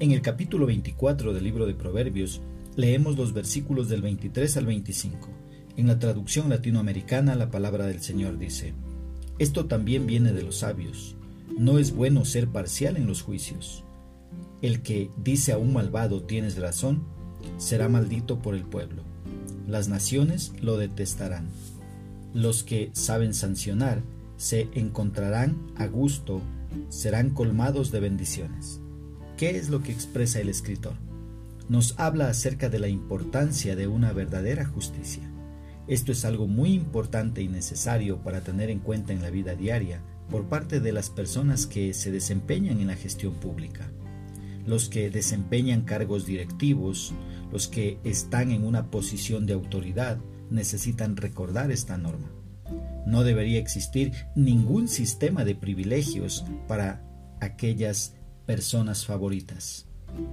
En el capítulo 24 del libro de Proverbios leemos los versículos del 23 al 25. En la traducción latinoamericana la palabra del Señor dice, Esto también viene de los sabios. No es bueno ser parcial en los juicios. El que dice a un malvado tienes razón, será maldito por el pueblo. Las naciones lo detestarán. Los que saben sancionar se encontrarán a gusto, serán colmados de bendiciones. ¿Qué es lo que expresa el escritor? Nos habla acerca de la importancia de una verdadera justicia. Esto es algo muy importante y necesario para tener en cuenta en la vida diaria por parte de las personas que se desempeñan en la gestión pública. Los que desempeñan cargos directivos, los que están en una posición de autoridad, necesitan recordar esta norma. No debería existir ningún sistema de privilegios para aquellas personas favoritas,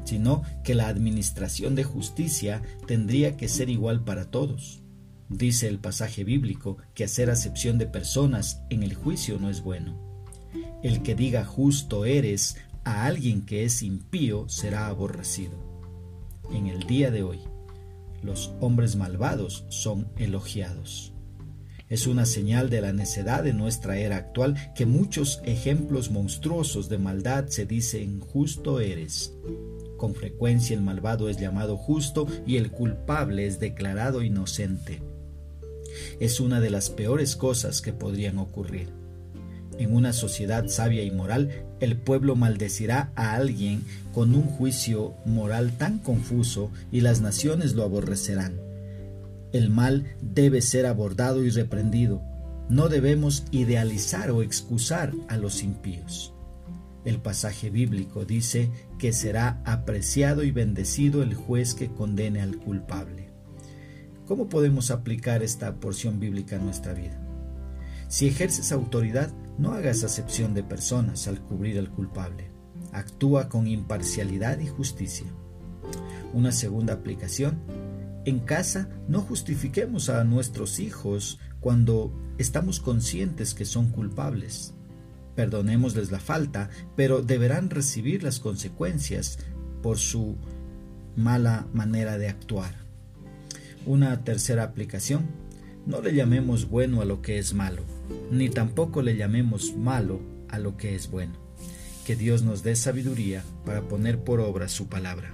sino que la administración de justicia tendría que ser igual para todos. Dice el pasaje bíblico que hacer acepción de personas en el juicio no es bueno. El que diga justo eres a alguien que es impío será aborrecido. En el día de hoy, los hombres malvados son elogiados. Es una señal de la necedad de nuestra era actual que muchos ejemplos monstruosos de maldad se dicen justo eres. Con frecuencia el malvado es llamado justo y el culpable es declarado inocente. Es una de las peores cosas que podrían ocurrir. En una sociedad sabia y moral, el pueblo maldecirá a alguien con un juicio moral tan confuso y las naciones lo aborrecerán. El mal debe ser abordado y reprendido. No debemos idealizar o excusar a los impíos. El pasaje bíblico dice que será apreciado y bendecido el juez que condene al culpable. ¿Cómo podemos aplicar esta porción bíblica en nuestra vida? Si ejerces autoridad, no hagas acepción de personas al cubrir al culpable. Actúa con imparcialidad y justicia. Una segunda aplicación. En casa no justifiquemos a nuestros hijos cuando estamos conscientes que son culpables. Perdonémosles la falta, pero deberán recibir las consecuencias por su mala manera de actuar. Una tercera aplicación. No le llamemos bueno a lo que es malo ni tampoco le llamemos malo a lo que es bueno. Que Dios nos dé sabiduría para poner por obra su palabra.